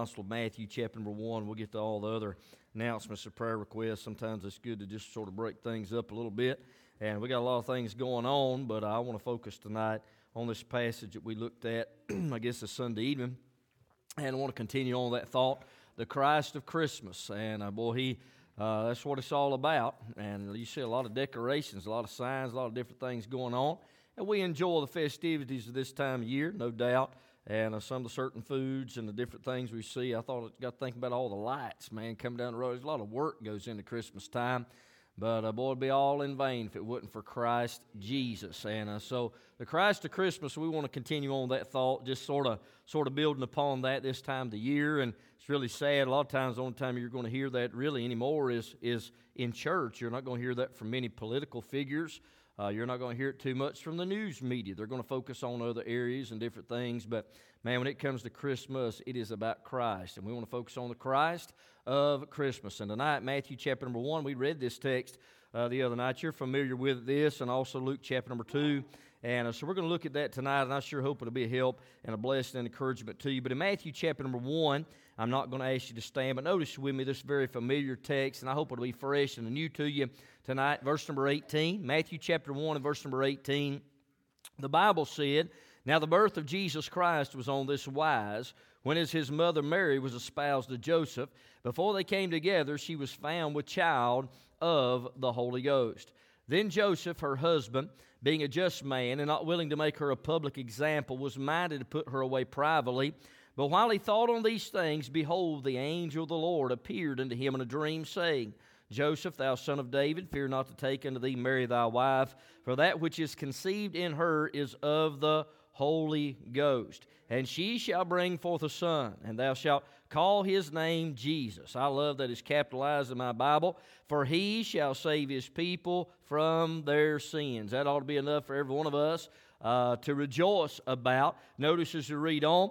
Gospel of Matthew, chapter number one. We'll get to all the other announcements or prayer requests. Sometimes it's good to just sort of break things up a little bit. And we got a lot of things going on, but I want to focus tonight on this passage that we looked at, I guess, this Sunday evening. And I want to continue on that thought the Christ of Christmas. And uh, boy, he. Uh, that's what it's all about. And you see a lot of decorations, a lot of signs, a lot of different things going on. And we enjoy the festivities of this time of year, no doubt and uh, some of the certain foods and the different things we see. I thought I got to think about all the lights, man, coming down the road. There's a lot of work goes into Christmas time, but uh, boy, it'd be all in vain if it wasn't for Christ Jesus. And uh, so the Christ of Christmas, we want to continue on that thought, just sort of sort of building upon that this time of the year. And it's really sad. A lot of times, the only time you're going to hear that really anymore is is in church. You're not going to hear that from many political figures. Uh, you're not going to hear it too much from the news media. They're going to focus on other areas and different things. But man, when it comes to Christmas, it is about Christ. And we want to focus on the Christ of Christmas. And tonight, Matthew chapter number one, we read this text uh, the other night. You're familiar with this, and also Luke chapter number two. And uh, so we're going to look at that tonight, and I sure hope it'll be a help and a blessing and encouragement to you. But in Matthew chapter number one, I'm not going to ask you to stand, but notice with me this very familiar text, and I hope it'll be fresh and new to you tonight. Verse number 18, Matthew chapter 1 and verse number 18. The Bible said, Now the birth of Jesus Christ was on this wise. When as his mother Mary was espoused to Joseph, before they came together, she was found with child of the Holy Ghost. Then Joseph, her husband, being a just man and not willing to make her a public example, was minded to put her away privately. But while he thought on these things, behold, the angel of the Lord appeared unto him in a dream, saying, Joseph, thou son of David, fear not to take unto thee Mary thy wife, for that which is conceived in her is of the Holy Ghost. And she shall bring forth a son, and thou shalt call his name Jesus. I love that it's capitalized in my Bible. For he shall save his people from their sins. That ought to be enough for every one of us uh, to rejoice about. Notice as you read on,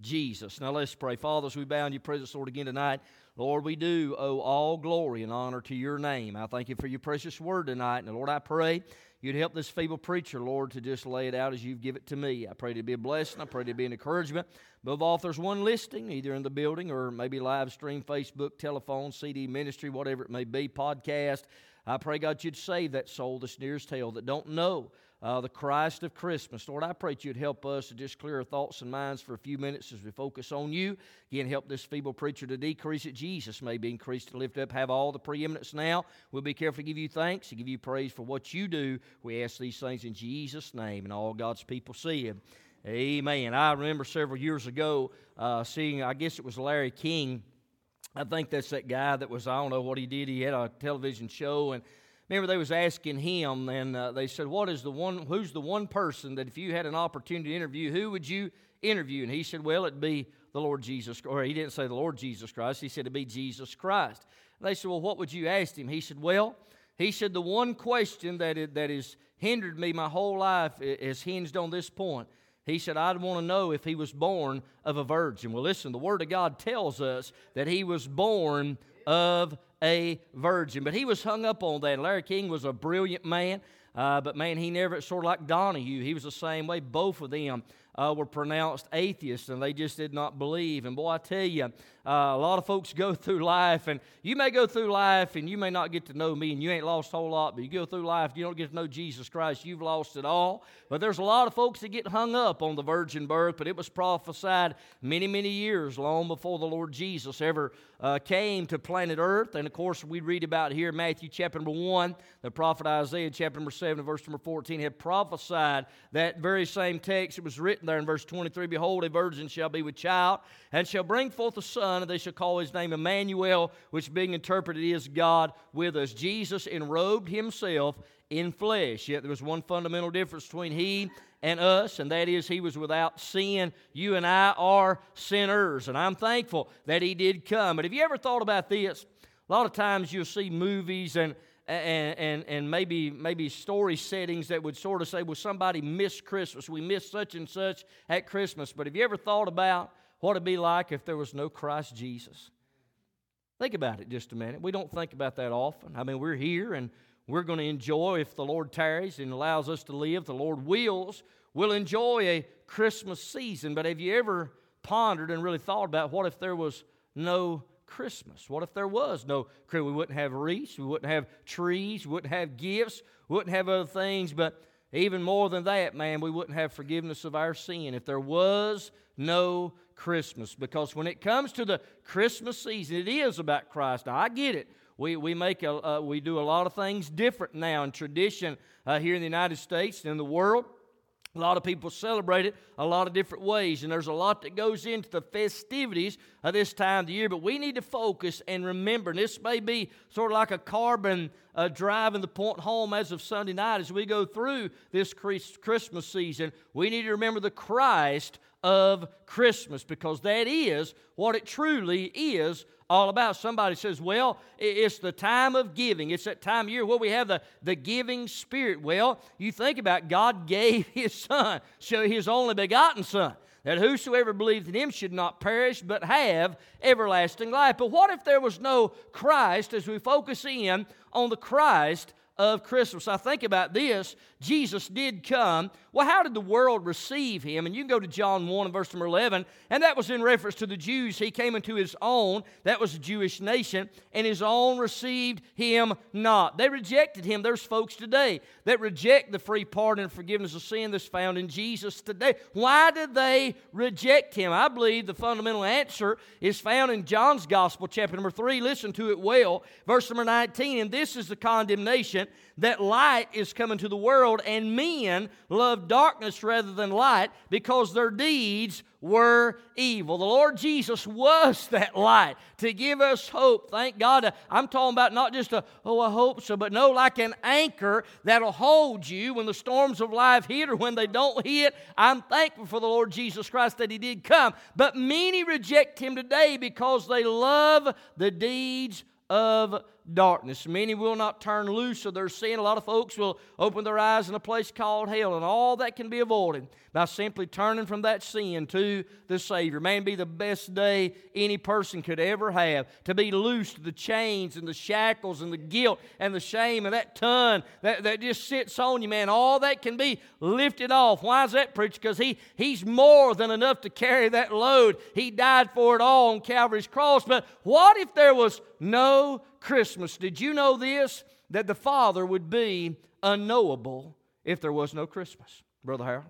Jesus. Now let's pray. Fathers, we bow in your presence, Lord, again tonight, Lord, we do owe all glory and honor to your name. I thank you for your precious word tonight. And Lord, I pray you'd help this feeble preacher, Lord, to just lay it out as you've given it to me. I pray to be a blessing. I pray to be an encouragement. Above all, if there's one listing, either in the building or maybe live stream, Facebook, telephone, CD ministry, whatever it may be, podcast, I pray, God, you'd save that soul that's near his tail that don't know uh, the Christ of Christmas. Lord, I pray that you'd help us to just clear our thoughts and minds for a few minutes as we focus on you. Again, help this feeble preacher to decrease that Jesus may be increased to lift up, have all the preeminence now. We'll be careful to give you thanks, to give you praise for what you do. We ask these things in Jesus' name, and all God's people see him. Amen. I remember several years ago uh, seeing, I guess it was Larry King. I think that's that guy that was, I don't know what he did. He had a television show, and remember they was asking him, and uh, they said, "What is the one? Who's the one person that if you had an opportunity to interview, who would you interview?" And he said, "Well, it'd be the Lord Jesus." Or he didn't say the Lord Jesus Christ. He said it'd be Jesus Christ. And they said, "Well, what would you ask him?" He said, "Well." He said, The one question that, it, that has hindered me my whole life is hinged on this point. He said, I'd want to know if he was born of a virgin. Well, listen, the Word of God tells us that he was born of a virgin. But he was hung up on that. Larry King was a brilliant man. Uh, but man, he never, sort of like Donahue, he was the same way. Both of them uh, were pronounced atheists and they just did not believe. And boy, I tell you, uh, a lot of folks go through life, and you may go through life and you may not get to know me, and you ain't lost a whole lot, but you go through life, you don't get to know Jesus Christ, you've lost it all. But there's a lot of folks that get hung up on the virgin birth, but it was prophesied many, many years long before the Lord Jesus ever uh, came to planet Earth. And of course, we read about here Matthew chapter number 1, the prophet Isaiah chapter number 7 verse number 14 had prophesied that very same text. It was written there in verse 23 Behold, a virgin shall be with child, and shall bring forth a son, and they shall call his name Emmanuel, which being interpreted is God with us. Jesus enrobed himself in flesh. Yet there was one fundamental difference between he and us, and that is he was without sin. You and I are sinners, and I'm thankful that he did come. But have you ever thought about this? A lot of times you'll see movies and and, and, and maybe, maybe story settings that would sort of say, well, somebody missed Christmas. We missed such and such at Christmas. But have you ever thought about what it'd be like if there was no Christ Jesus? Think about it just a minute. We don't think about that often. I mean, we're here and we're going to enjoy, if the Lord tarries and allows us to live, the Lord wills, we'll enjoy a Christmas season. But have you ever pondered and really thought about what if there was no Christmas? What if there was no Christmas? We wouldn't have wreaths, we wouldn't have trees, we wouldn't have gifts, we wouldn't have other things, but even more than that, man, we wouldn't have forgiveness of our sin if there was no Christmas. Because when it comes to the Christmas season, it is about Christ. Now, I get it. We, we, make a, uh, we do a lot of things different now in tradition uh, here in the United States and in the world. A lot of people celebrate it a lot of different ways, and there's a lot that goes into the festivities of this time of the year. But we need to focus and remember, and this may be sort of like a carbon uh, driving the point home as of Sunday night as we go through this Christmas season. We need to remember the Christ of Christmas because that is what it truly is all about. Somebody says, well, it's the time of giving. It's that time of year where we have the, the giving spirit. Well, you think about God gave his son, so his only begotten son, that whosoever believes in him should not perish but have everlasting life. But what if there was no Christ as we focus in on the Christ of Christmas. I think about this. Jesus did come. Well, how did the world receive him? And you can go to John 1 and verse number 11, and that was in reference to the Jews. He came into his own, that was the Jewish nation, and his own received him not. They rejected him. There's folks today that reject the free pardon and forgiveness of sin that's found in Jesus today. Why did they reject him? I believe the fundamental answer is found in John's Gospel, chapter number 3. Listen to it well. Verse number 19, and this is the condemnation that light is coming to the world, and men love darkness rather than light because their deeds were evil. The Lord Jesus was that light to give us hope. Thank God. Uh, I'm talking about not just a, oh, I hope so, but no, like an anchor that'll hold you when the storms of life hit or when they don't hit. I'm thankful for the Lord Jesus Christ that He did come. But many reject Him today because they love the deeds of darkness. Many will not turn loose of their sin. A lot of folks will open their eyes in a place called hell, and all that can be avoided by simply turning from that sin to the Savior. May be the best day any person could ever have to be loosed of the chains and the shackles and the guilt and the shame and that ton that, that just sits on you, man. All that can be lifted off. Why is that, preacher? Because he, He's more than enough to carry that load. He died for it all on Calvary's cross. But what if there was no Christmas. Did you know this? That the Father would be unknowable if there was no Christmas, Brother Harold.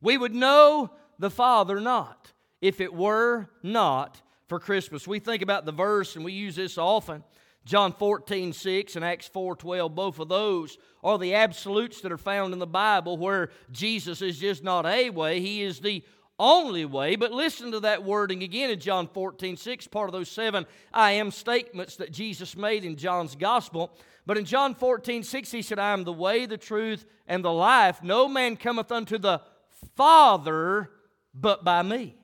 We would know the Father not if it were not for Christmas. We think about the verse, and we use this often. John 14, 6 and Acts 4, 12, both of those are the absolutes that are found in the Bible where Jesus is just not a way, He is the only way. But listen to that wording again in John 14, 6, part of those seven I am statements that Jesus made in John's gospel. But in John 14, 6, he said, I am the way, the truth, and the life. No man cometh unto the Father but by me.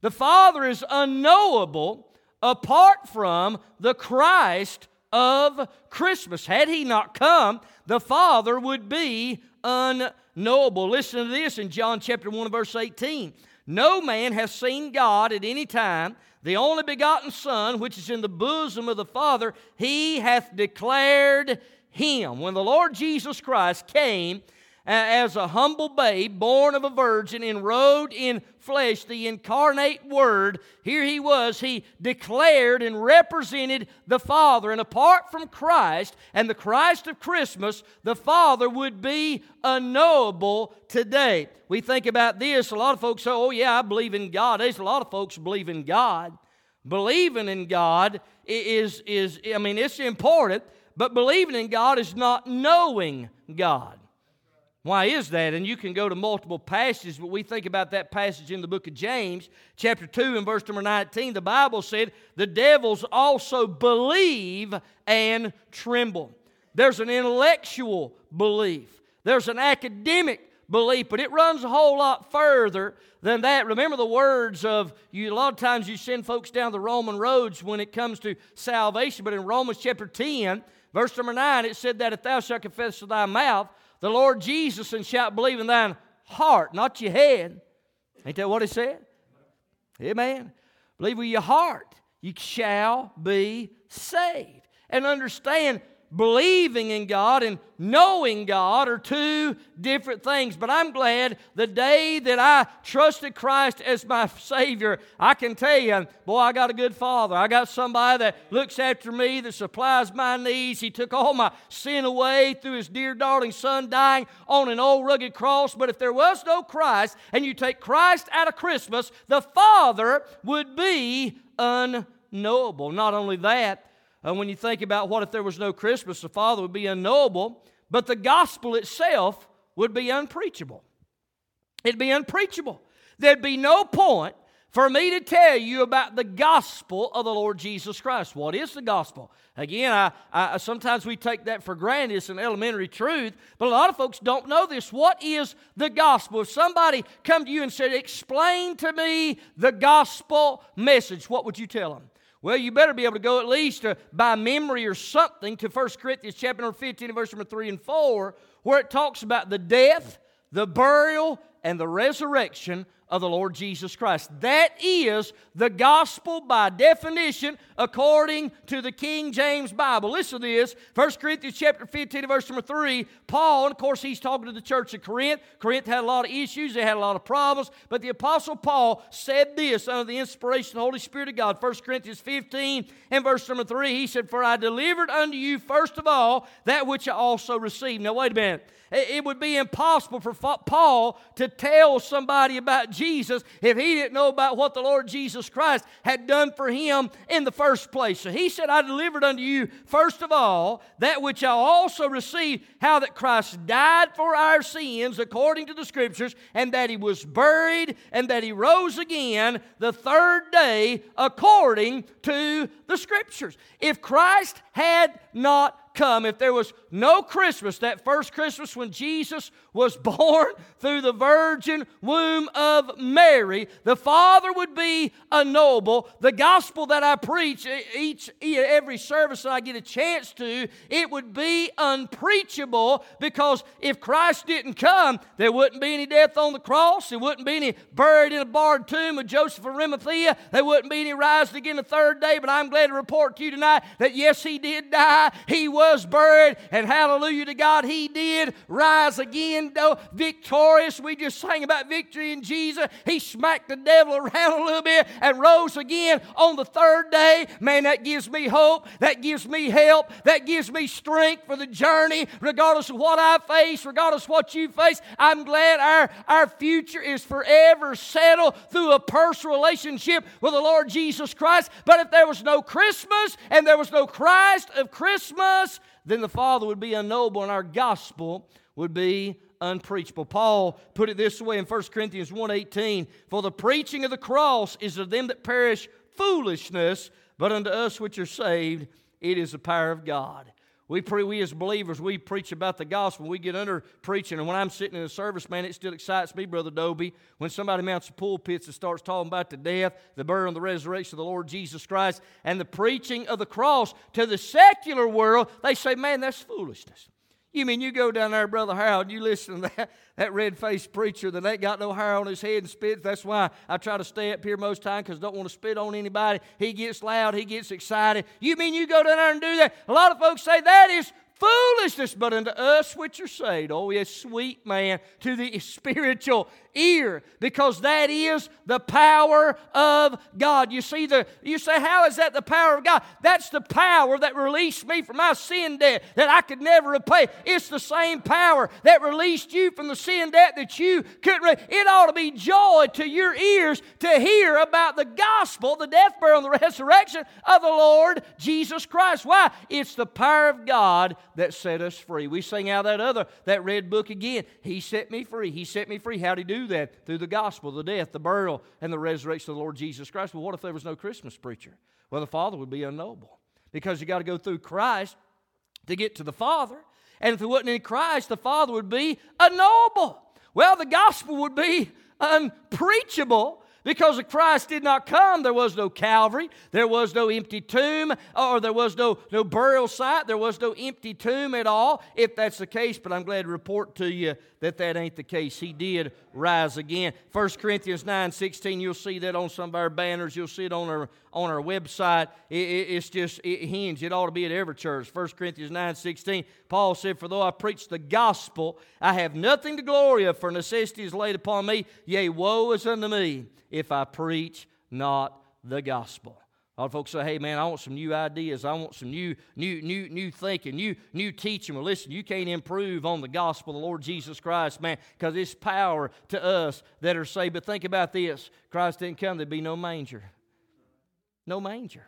The Father is unknowable apart from the Christ of Christmas. Had he not come, the Father would be unknowable. Listen to this in John chapter 1 verse 18. No man has seen God at any time. The only begotten Son, which is in the bosom of the Father, he hath declared him. When the Lord Jesus Christ came, as a humble babe, born of a virgin, enrobed in flesh, the incarnate Word, here he was, he declared and represented the Father. And apart from Christ and the Christ of Christmas, the Father would be unknowable today. We think about this, a lot of folks say, oh, yeah, I believe in God. There's a lot of folks believe in God. Believing in God is, is I mean, it's important, but believing in God is not knowing God. Why is that? And you can go to multiple passages, but we think about that passage in the book of James, chapter 2 and verse number 19. The Bible said, The devils also believe and tremble. There's an intellectual belief, there's an academic belief, but it runs a whole lot further than that. Remember the words of you, a lot of times you send folks down the Roman roads when it comes to salvation, but in Romans chapter 10, verse number 9, it said that if thou shalt confess with thy mouth, the Lord Jesus and shalt believe in thine heart, not your head. Ain't that what he said? Amen. Believe with your heart, you shall be saved. And understand believing in God and knowing God are two different things. But I'm glad the day that I trusted Christ as my Savior, I can tell you, boy, I got a good Father. I got somebody that looks after me, that supplies my needs. He took all my sin away through His dear, darling Son dying on an old rugged cross. But if there was no Christ and you take Christ out of Christmas, the Father would be unknowable. Not only that, uh, when you think about what if there was no Christmas, the Father would be unknowable, but the gospel itself would be unpreachable. It'd be unpreachable. There'd be no point for me to tell you about the gospel of the Lord Jesus Christ. What is the gospel? Again, I, I, sometimes we take that for granted. It's an elementary truth, but a lot of folks don't know this. What is the gospel? If somebody come to you and said, "Explain to me the gospel message," what would you tell them? Well, you better be able to go at least uh, by memory or something to 1 Corinthians chapter number 15 verse number 3 and 4, where it talks about the death, the burial, and the resurrection of the Lord Jesus Christ. That is the gospel by definition according to the King James Bible. Listen to this 1 Corinthians chapter 15, verse number 3. Paul, and of course, he's talking to the church of Corinth. Corinth had a lot of issues, they had a lot of problems, but the Apostle Paul said this under the inspiration of the Holy Spirit of God. 1 Corinthians 15 and verse number 3, he said, For I delivered unto you first of all that which I also received. Now, wait a minute. It would be impossible for Paul to tell somebody about Jesus if he didn't know about what the Lord Jesus Christ had done for him in the first place. So he said, I delivered unto you, first of all, that which I also received, how that Christ died for our sins according to the Scriptures, and that he was buried, and that he rose again the third day according to the Scriptures. If Christ had not come if there was no Christmas, that first Christmas when Jesus was born through the virgin womb of Mary, the Father would be unknowable. The gospel that I preach each every service that I get a chance to, it would be unpreachable because if Christ didn't come, there wouldn't be any death on the cross, there wouldn't be any buried in a barred tomb of Joseph of Arimathea, there wouldn't be any rising again the third day. But I'm glad to report to you tonight that yes, he did die, he was buried, and hallelujah to God, he did rise again though victorious. We just sang about victory in Jesus. He smacked the devil around a little bit and rose again on the third day. Man, that gives me hope. That gives me help. That gives me strength for the journey, regardless of what I face, regardless of what you face. I'm glad our, our future is forever settled through a personal relationship with the Lord Jesus Christ. But if there was no Christmas and there was no Christ of Christmas, then the Father would be unknowable and our gospel would be unpreachable. Paul put it this way in 1 Corinthians 1:18, "For the preaching of the cross is of them that perish foolishness, but unto us which are saved it is the power of God." We, pre, we as believers, we preach about the gospel. We get under preaching. And when I'm sitting in a service, man, it still excites me, Brother Doby, when somebody mounts the pulpits and starts talking about the death, the burial, and the resurrection of the Lord Jesus Christ, and the preaching of the cross to the secular world, they say, man, that's foolishness. You mean you go down there, Brother Harold, and you listen to that, that red faced preacher that ain't got no hair on his head and spits. That's why I try to stay up here most time because don't want to spit on anybody. He gets loud, he gets excited. You mean you go down there and do that? A lot of folks say that is foolishness, but unto us which are saved, oh yes, sweet man, to the spiritual ear, because that is the power of God. You see, the you say, how is that the power of God? That's the power that released me from my sin debt that I could never repay. It's the same power that released you from the sin debt that you couldn't. Re- it ought to be joy to your ears to hear about the gospel, the death, burial, and the resurrection of the Lord Jesus Christ. Why? It's the power of God that set us free. We sing out that other, that red book again. He set me free. He set me free. How did he do that? Through the gospel, the death, the burial, and the resurrection of the Lord Jesus Christ. Well, what if there was no Christmas preacher? Well, the Father would be unknowable because you got to go through Christ to get to the Father. And if there wasn't any Christ, the Father would be unknowable. Well, the gospel would be unpreachable because Christ did not come, there was no Calvary, there was no empty tomb, or there was no, no burial site, there was no empty tomb at all, if that's the case. But I'm glad to report to you that that ain't the case. He did rise again. 1 Corinthians 9 16, you'll see that on some of our banners, you'll see it on our, on our website. It, it, it's just, it hinge. It ought to be at every church. 1 Corinthians 9 16, Paul said, For though I preach the gospel, I have nothing to glory of, for necessity is laid upon me. Yea, woe is unto me if I preach not the gospel. A lot of folks say, hey man, I want some new ideas. I want some new, new, new, new thinking, new, new teaching. Well, listen, you can't improve on the gospel of the Lord Jesus Christ, man, because it's power to us that are saved. But think about this Christ didn't come, there'd be no manger. No manger.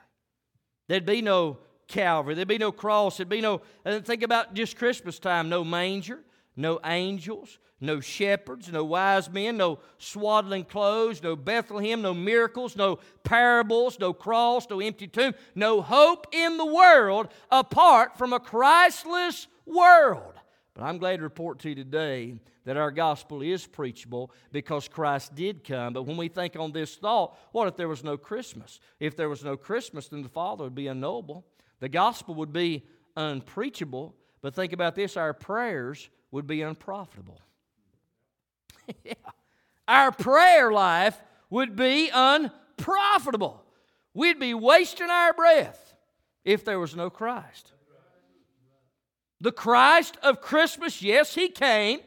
There'd be no Calvary. There'd be no cross. There'd be no, and think about just Christmas time, no manger, no angels, no shepherds, no wise men, no swaddling clothes, no Bethlehem, no miracles, no parables, no cross, no empty tomb, no hope in the world apart from a Christless world. But I'm glad to report to you today that our gospel is preachable because Christ did come. But when we think on this thought, what if there was no Christmas? If there was no Christmas, then the Father would be unknowable. The gospel would be unpreachable. But think about this our prayers would be unprofitable. yeah. Our prayer life would be unprofitable. We'd be wasting our breath if there was no Christ. The Christ of Christmas, yes, He came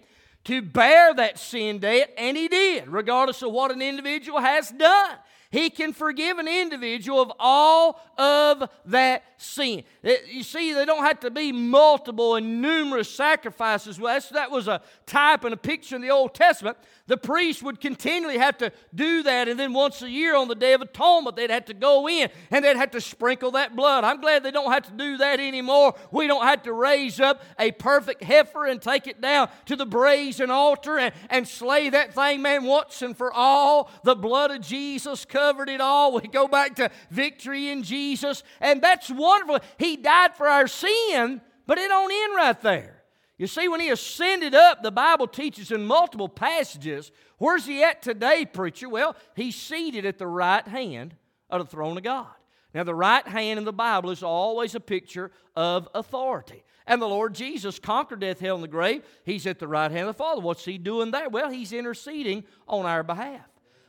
to bear that sin debt, and He did, regardless of what an individual has done. He can forgive an individual of all of that sin. Eh, you see, they don't have to be multiple and numerous sacrifices. Well, that was a type and a picture in the Old Testament. The priest would continually have to do that, and then once a year on the Day of Atonement, they'd have to go in and they'd have to sprinkle that blood. I'm glad they don't have to do that anymore. We don't have to raise up a perfect heifer and take it down to the brazen altar and, and slay that thing, man, once and for all. The blood of Jesus covered it all. We go back to victory in Jesus, and that's wonderful. He died for our sin, but it don't end right there. You see, when he ascended up, the Bible teaches in multiple passages. Where's he at today, preacher? Well, he's seated at the right hand of the throne of God. Now, the right hand in the Bible is always a picture of authority. And the Lord Jesus conquered death, hell, and the grave. He's at the right hand of the Father. What's he doing there? Well, he's interceding on our behalf.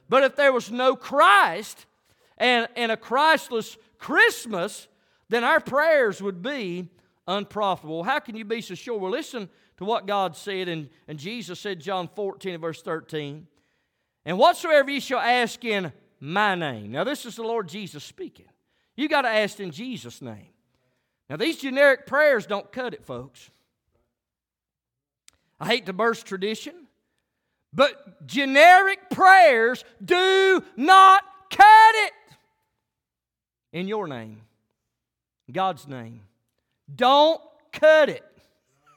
But if there was no Christ and, and a Christless Christmas, then our prayers would be unprofitable. How can you be so sure? Well, listen to what God said, and, and Jesus said, John 14 verse 13, and whatsoever ye shall ask in my name. Now, this is the Lord Jesus speaking. You got to ask in Jesus' name. Now, these generic prayers don't cut it, folks. I hate to burst tradition, but generic prayers do not cut it in your name, God's name. Don't cut it.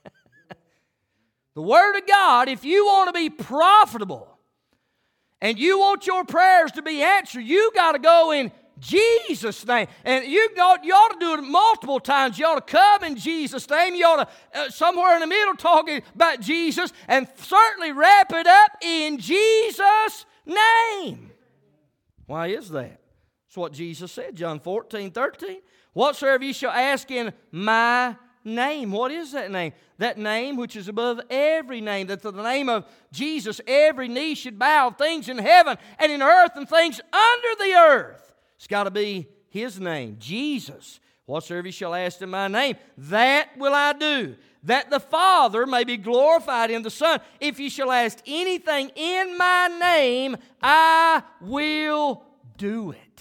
The Word of God, if you want to be profitable and you want your prayers to be answered, you got to go in Jesus' name. And you ought, you ought to do it multiple times. You ought to come in Jesus' name. You ought to, uh, somewhere in the middle, talking about Jesus, and certainly wrap it up in Jesus' name. Why is that? That's what Jesus said, John 14, 13. Whatsoever you shall ask in my name. What is that name? That name which is above every name, that the name of Jesus, every knee should bow, things in heaven and in earth and things under the earth. It's got to be His name, Jesus. Whatsoever you shall ask in my name, that will I do, that the Father may be glorified in the Son. If you shall ask anything in my name, I will do it.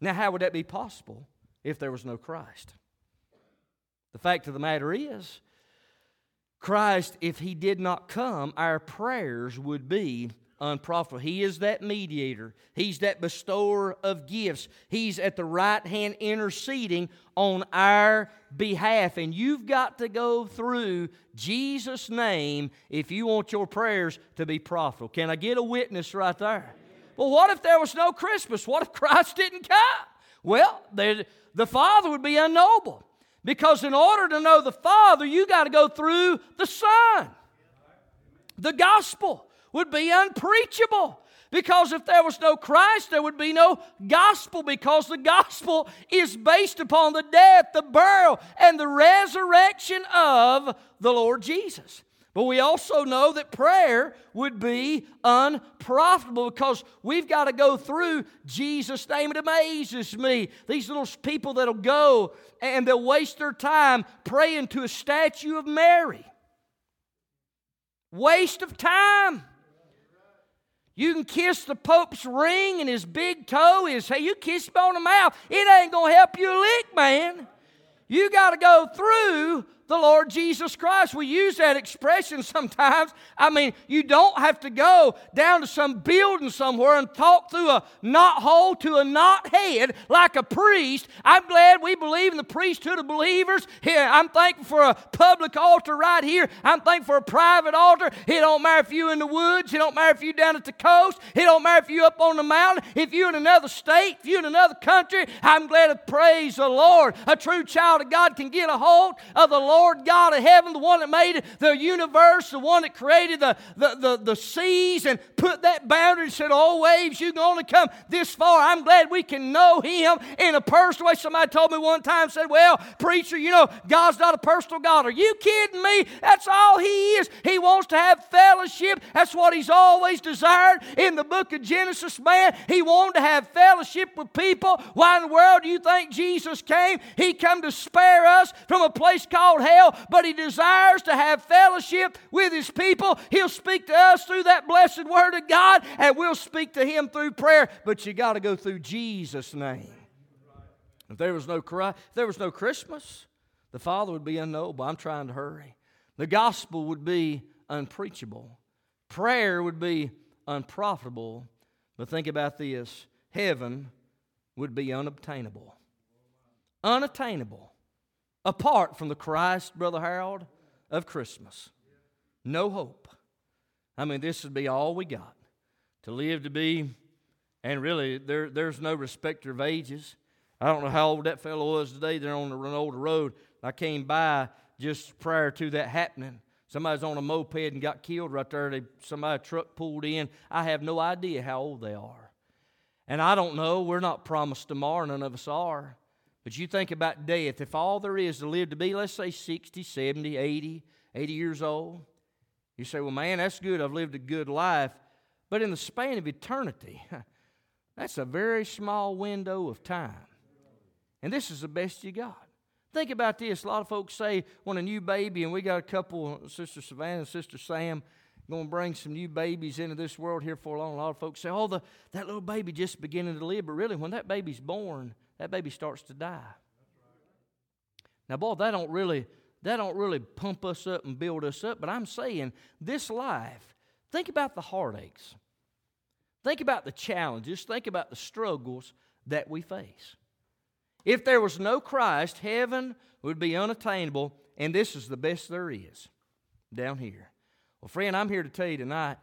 Now, how would that be possible if there was no Christ? The fact of the matter is, Christ, if He did not come, our prayers would be unprofitable. He is that mediator, He's that bestower of gifts. He's at the right hand interceding on our behalf. And you've got to go through Jesus' name if you want your prayers to be profitable. Can I get a witness right there? Well, what if there was no Christmas? What if Christ didn't come? Well, the Father would be unknowable. Because in order to know the Father, you got to go through the Son. The gospel would be unpreachable. Because if there was no Christ, there would be no gospel, because the gospel is based upon the death, the burial, and the resurrection of the Lord Jesus. But we also know that prayer would be unprofitable because we've got to go through Jesus' name. It amazes me. These little people that'll go and they'll waste their time praying to a statue of Mary. Waste of time. You can kiss the Pope's ring and his big toe, is, hey, you kiss him on the mouth. It ain't gonna help you lick, man. You got to go through the Lord Jesus Christ. We use that expression sometimes. I mean, you don't have to go down to some building somewhere and talk through a knot hole to a knot head like a priest. I'm glad we believe in the priesthood of believers. Here, I'm thankful for a public altar right here. I'm thankful for a private altar. It don't matter if you in the woods. It don't matter if you down at the coast. It don't matter if you up on the mountain. If you in another state. If you in another country. I'm glad to praise the Lord. A true child of God can get a hold of the Lord Lord God of heaven, the one that made the universe, the one that created the, the, the, the seas and put that boundary and said, Oh, waves, you can only come this far. I'm glad we can know Him in a personal way. Somebody told me one time, said, Well, preacher, you know, God's not a personal God. Are you kidding me? That's all He is. He wants to have fellowship. That's what He's always desired in the book of Genesis, man. He wanted to have fellowship with people. Why in the world do you think Jesus came? He come to spare us from a place called hell, but He desires to have fellowship with His people. He'll speak to us through that blessed Word of God, and we'll speak to Him through prayer. But you got to go through Jesus' name. If there was no Christ, if there was no Christmas, the Father would be unknowable. I'm trying to hurry. The gospel would be unpreachable. Prayer would be unprofitable. But think about this heaven would be unobtainable. Unattainable apart from the Christ, Brother Harold, of Christmas. No hope. I mean, this would be all we got. To live to be, and really, there, there's no respecter of ages. I don't know how old that fellow was today. They're on the older road. I came by just prior to that happening. Somebody's on a moped and got killed right there. They, somebody truck pulled in. I have no idea how old they are. And I don't know. We're not promised tomorrow. None of us are. But you think about death. If all there is to live to be, let's say 60, 70, 80, 80 years old, you say, well, man, that's good. I've lived a good life. But in the span of eternity, that's a very small window of time. And this is the best you got. Think about this. A lot of folks say when a new baby, and we got a couple, Sister Savannah and Sister Sam, going to bring some new babies into this world here for a long. A lot of folks say, oh, the, that little baby just beginning to live. But really, when that baby's born, that baby starts to die. Now, boy, that don't really that don't really pump us up and build us up, but I'm saying this life, think about the heartaches. Think about the challenges, think about the struggles that we face. If there was no Christ, heaven would be unattainable, and this is the best there is. down here. Well, friend, I'm here to tell you tonight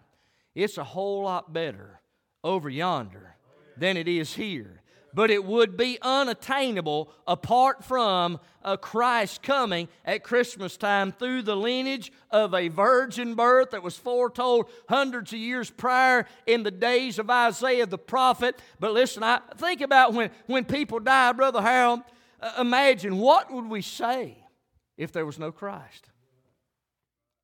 it's a whole lot better over yonder than it is here but it would be unattainable apart from a Christ coming at Christmas time through the lineage of a virgin birth that was foretold hundreds of years prior in the days of Isaiah the prophet. But listen, I think about when, when people die, Brother Harold, uh, imagine what would we say if there was no Christ?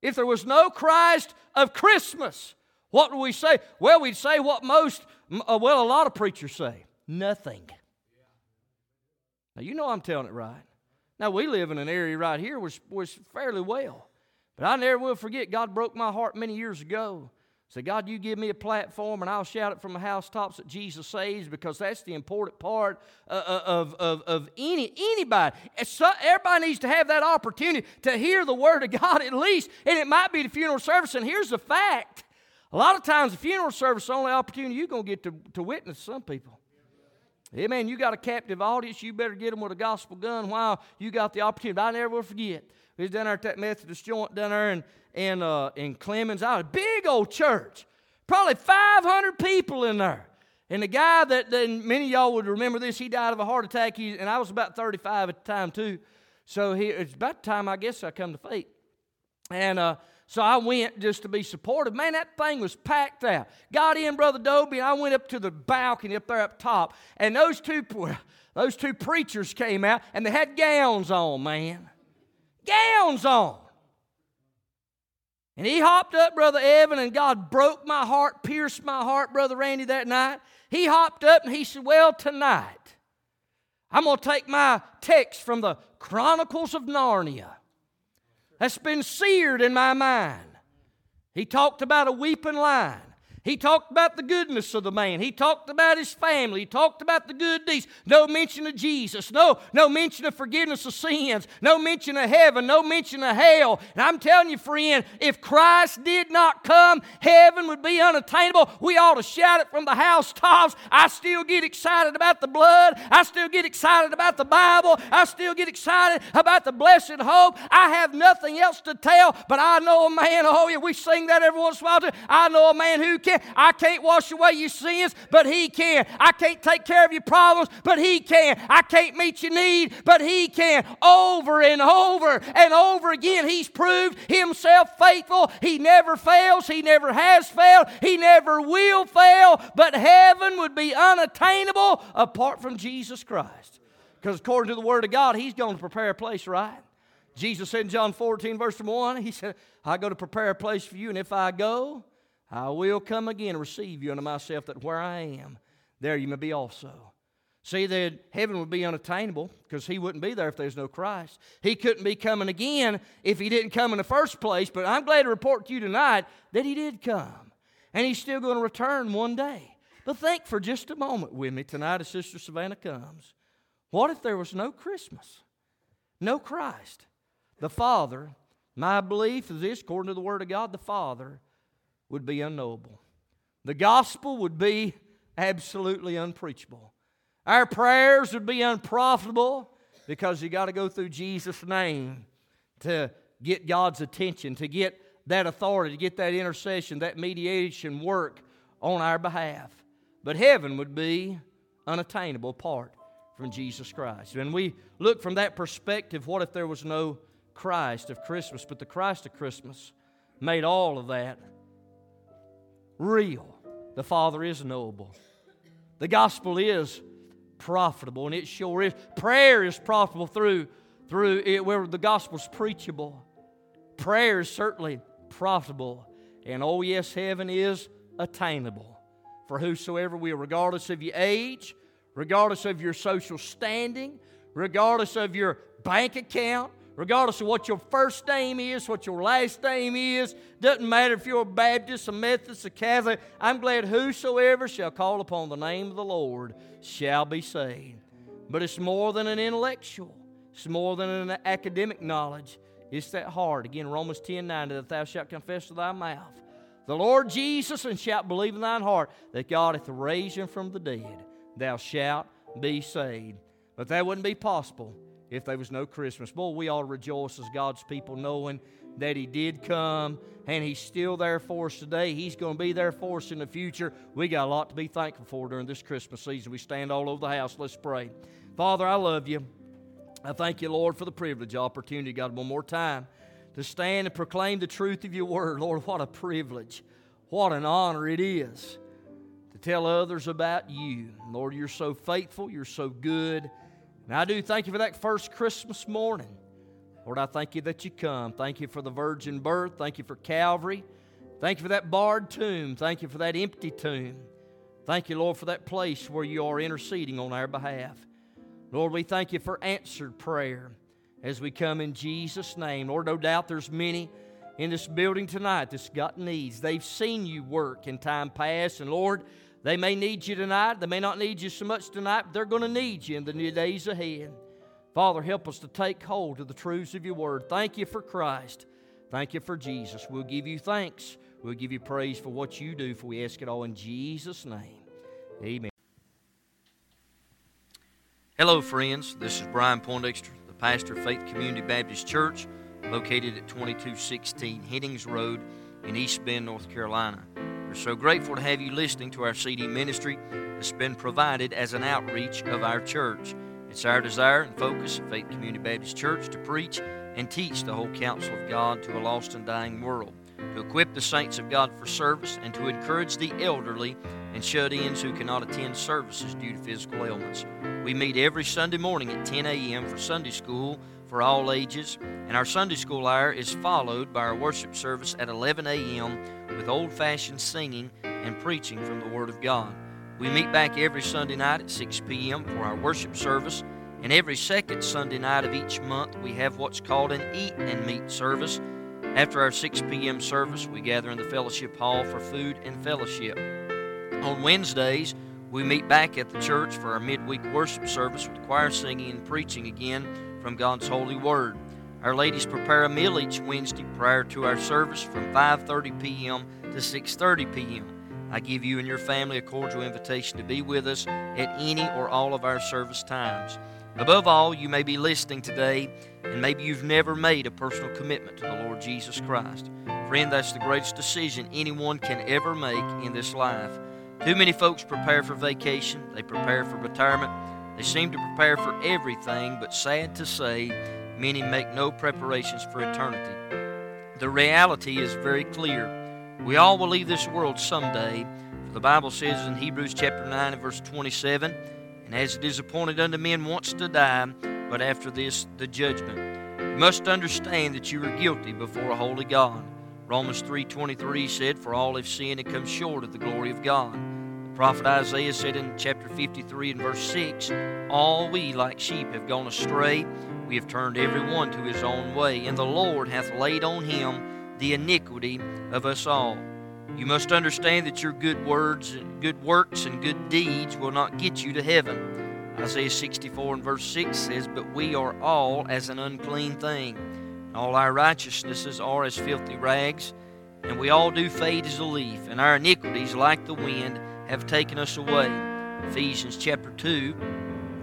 If there was no Christ of Christmas, what would we say? Well, we'd say what most, uh, well, a lot of preachers say nothing. Now, you know I'm telling it right. Now, we live in an area right here which was fairly well. But I never will forget, God broke my heart many years ago. Said, God, you give me a platform and I'll shout it from the housetops that Jesus saves because that's the important part uh, uh, of, of, of any, anybody. So everybody needs to have that opportunity to hear the Word of God at least. And it might be the funeral service. And here's the fact a lot of times, the funeral service is the only opportunity you're going to get to, to witness some people. Amen. You got a captive audience. You better get them with a gospel gun while you got the opportunity. I never will forget. We was down there at that Methodist joint down there in, in, uh, in Clemens. Out a big old church. Probably 500 people in there. And the guy that, that many of y'all would remember this, he died of a heart attack. He, and I was about 35 at the time, too. So he, it's about the time, I guess, I come to faith. And uh, so I went just to be supportive. Man, that thing was packed out. Got in, Brother Dobie, and I went up to the balcony up there up top. And those two, those two preachers came out, and they had gowns on, man. Gowns on. And he hopped up, Brother Evan, and God broke my heart, pierced my heart, Brother Randy, that night. He hopped up and he said, Well, tonight, I'm going to take my text from the Chronicles of Narnia that's been seared in my mind. He talked about a weeping lion. He talked about the goodness of the man. He talked about his family. He talked about the good deeds. No mention of Jesus. No, no mention of forgiveness of sins. No mention of heaven. No mention of hell. And I'm telling you, friend, if Christ did not come, heaven would be unattainable. We ought to shout it from the housetops. I still get excited about the blood. I still get excited about the Bible. I still get excited about the blessed hope. I have nothing else to tell, but I know a man. Oh, yeah, we sing that every once in a while. Too. I know a man who can can. I can't wash away your sins, but He can. I can't take care of your problems, but He can. I can't meet your need, but He can. Over and over and over again, He's proved Himself faithful. He never fails. He never has failed. He never will fail. But heaven would be unattainable apart from Jesus Christ. Because according to the Word of God, He's going to prepare a place, right? Jesus said in John 14, verse 1, He said, I go to prepare a place for you, and if I go, I will come again and receive you unto myself, that where I am, there you may be also. See, that heaven would be unattainable because he wouldn't be there if there's no Christ. He couldn't be coming again if he didn't come in the first place. But I'm glad to report to you tonight that he did come. And he's still going to return one day. But think for just a moment with me tonight as Sister Savannah comes. What if there was no Christmas? No Christ? The Father, my belief is this, according to the Word of God, the Father would be unknowable. The gospel would be absolutely unpreachable. Our prayers would be unprofitable because you got to go through Jesus' name to get God's attention, to get that authority, to get that intercession, that mediation work on our behalf. But heaven would be unattainable apart from Jesus Christ. When we look from that perspective, what if there was no Christ of Christmas? But the Christ of Christmas made all of that real. The Father is knowable. The gospel is profitable, and it sure is. Prayer is profitable through, through it where the gospel's preachable. Prayer is certainly profitable. And oh, yes, heaven is attainable for whosoever will, regardless of your age, regardless of your social standing, regardless of your bank account, regardless of what your first name is, what your last name is, doesn't matter if you're a Baptist, a Methodist, a Catholic. I'm glad whosoever shall call upon the name of the Lord shall be saved. But it's more than an intellectual, it's more than an academic knowledge. It's that heart. Again, Romans 10 9, that thou shalt confess with thy mouth the Lord Jesus and shalt believe in thine heart that God hath raised him from the dead, thou shalt be saved. But that wouldn't be possible if there was no Christmas. Boy, we to rejoice as God's people knowing that He did come and He's still there for us today. He's going to be there for us in the future. We got a lot to be thankful for during this Christmas season. We stand all over the house. Let's pray. Father, I love you. I thank you, Lord, for the privilege, opportunity, God, one more time to stand and proclaim the truth of your word. Lord, what a privilege. What an honor it is to tell others about you. Lord, you're so faithful, you're so good. And I do thank you for that first Christmas morning. Lord, I thank you that you come. Thank you for the virgin birth. Thank you for Calvary. Thank you for that barred tomb. Thank you for that empty tomb. Thank you, Lord, for that place where you are interceding on our behalf. Lord, we thank you for answered prayer as we come in Jesus' name. Lord, no doubt there's many in this building tonight that's got needs. They've seen you work in time past, and Lord, they may need you tonight. They may not need you so much tonight, but they're going to need you in the new days ahead. Father, help us to take hold of the truths of your word. Thank you for Christ. Thank you for Jesus. We'll give you thanks. We'll give you praise for what you do, for we ask it all in Jesus' name. Amen. Hello, friends. This is Brian Poindexter, the pastor of Faith Community Baptist Church, located at 2216 Headings Road in East Bend, North Carolina. We're so grateful to have you listening to our CD ministry that's been provided as an outreach of our church. It's our desire and focus at Faith Community Baptist Church to preach and teach the whole counsel of God to a lost and dying world, to equip the saints of God for service, and to encourage the elderly and shut ins who cannot attend services due to physical ailments. We meet every Sunday morning at 10 a.m. for Sunday school for all ages, and our Sunday school hour is followed by our worship service at 11 a.m. with old fashioned singing and preaching from the Word of God. We meet back every Sunday night at 6 p.m. for our worship service, and every second Sunday night of each month we have what's called an Eat and Meet service. After our 6 p.m. service, we gather in the fellowship hall for food and fellowship. On Wednesdays, we meet back at the church for our midweek worship service with choir singing and preaching again from God's holy word. Our ladies prepare a meal each Wednesday prior to our service from 5:30 p.m. to 6:30 p.m. I give you and your family a cordial invitation to be with us at any or all of our service times. Above all, you may be listening today, and maybe you've never made a personal commitment to the Lord Jesus Christ. Friend, that's the greatest decision anyone can ever make in this life. Too many folks prepare for vacation, they prepare for retirement, they seem to prepare for everything, but sad to say, many make no preparations for eternity. The reality is very clear. We all will leave this world someday. For the Bible says in Hebrews chapter 9 and verse 27, And as it is appointed unto men once to die, but after this the judgment. You must understand that you are guilty before a holy God. Romans 3.23 said, For all have sinned and come short of the glory of God. The prophet Isaiah said in chapter 53 and verse 6, All we like sheep have gone astray. We have turned every one to his own way, and the Lord hath laid on him the iniquity of us all. You must understand that your good words, and good works, and good deeds will not get you to heaven. Isaiah 64 and verse 6 says, But we are all as an unclean thing. All our righteousnesses are as filthy rags, and we all do fade as a leaf, and our iniquities, like the wind, have taken us away. Ephesians chapter 2,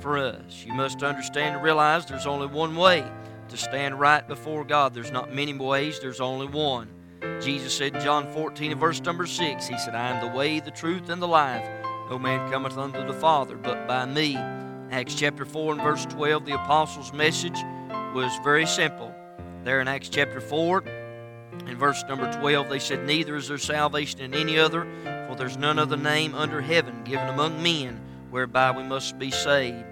for us. You must understand and realize there's only one way to stand right before God. There's not many ways, there's only one. Jesus said in John 14 and verse number 6, He said, I am the way, the truth, and the life. No man cometh unto the Father but by me. Acts chapter 4 and verse 12, the apostles' message was very simple. There in Acts chapter 4 in verse number 12, they said, Neither is there salvation in any other, for there's none other name under heaven given among men whereby we must be saved.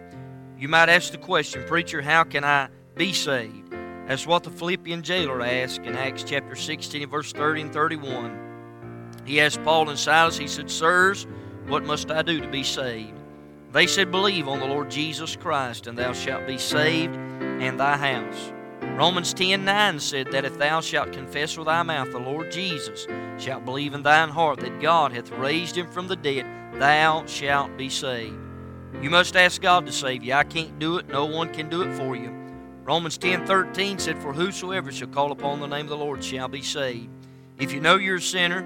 You might ask the question, Preacher, how can I be saved? That's what the Philippian jailer asked in Acts chapter 16, verse 30 and 31. He asked Paul and Silas, he said, Sirs, what must I do to be saved? They said, Believe on the Lord Jesus Christ, and thou shalt be saved and thy house. Romans 10 9 said that if thou shalt confess with thy mouth the Lord Jesus, shalt believe in thine heart that God hath raised him from the dead, thou shalt be saved. You must ask God to save you. I can't do it, no one can do it for you. Romans 10 13 said, For whosoever shall call upon the name of the Lord shall be saved. If you know you're a sinner,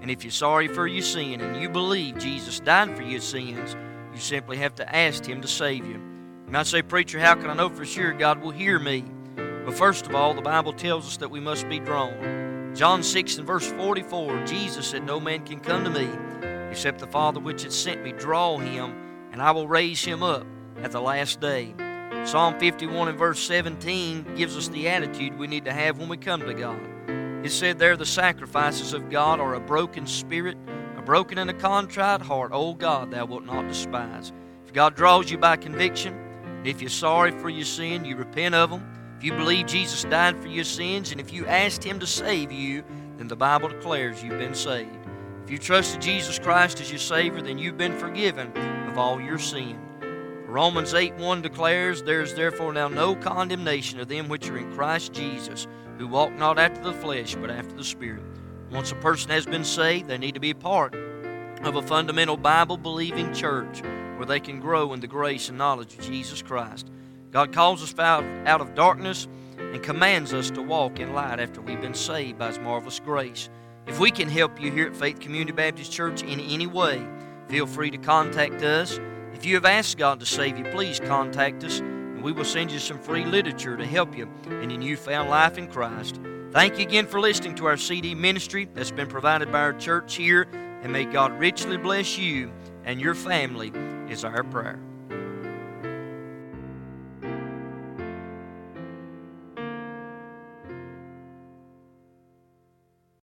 and if you're sorry for your sin, and you believe Jesus died for your sins, you simply have to ask Him to save you. You might say, Preacher, how can I know for sure God will hear me? But first of all, the Bible tells us that we must be drawn. John 6 and verse 44, Jesus said, No man can come to me except the Father which hath sent me draw him, and I will raise him up at the last day. Psalm 51 and verse 17 gives us the attitude we need to have when we come to God. It said there, the sacrifices of God are a broken spirit, a broken and a contrite heart. O God, thou wilt not despise. If God draws you by conviction, if you're sorry for your sin, you repent of them. If you believe Jesus died for your sins, and if you asked Him to save you, then the Bible declares you've been saved. If you trusted Jesus Christ as your Savior, then you've been forgiven of all your sin. Romans 8 1 declares, There is therefore now no condemnation of them which are in Christ Jesus, who walk not after the flesh, but after the Spirit. Once a person has been saved, they need to be a part of a fundamental Bible believing church where they can grow in the grace and knowledge of Jesus Christ. God calls us out, out of darkness and commands us to walk in light after we've been saved by His marvelous grace. If we can help you here at Faith Community Baptist Church in any way, feel free to contact us. If you have asked God to save you, please contact us, and we will send you some free literature to help you in your newfound life in Christ. Thank you again for listening to our CD ministry that's been provided by our church here, and may God richly bless you and your family, is our prayer.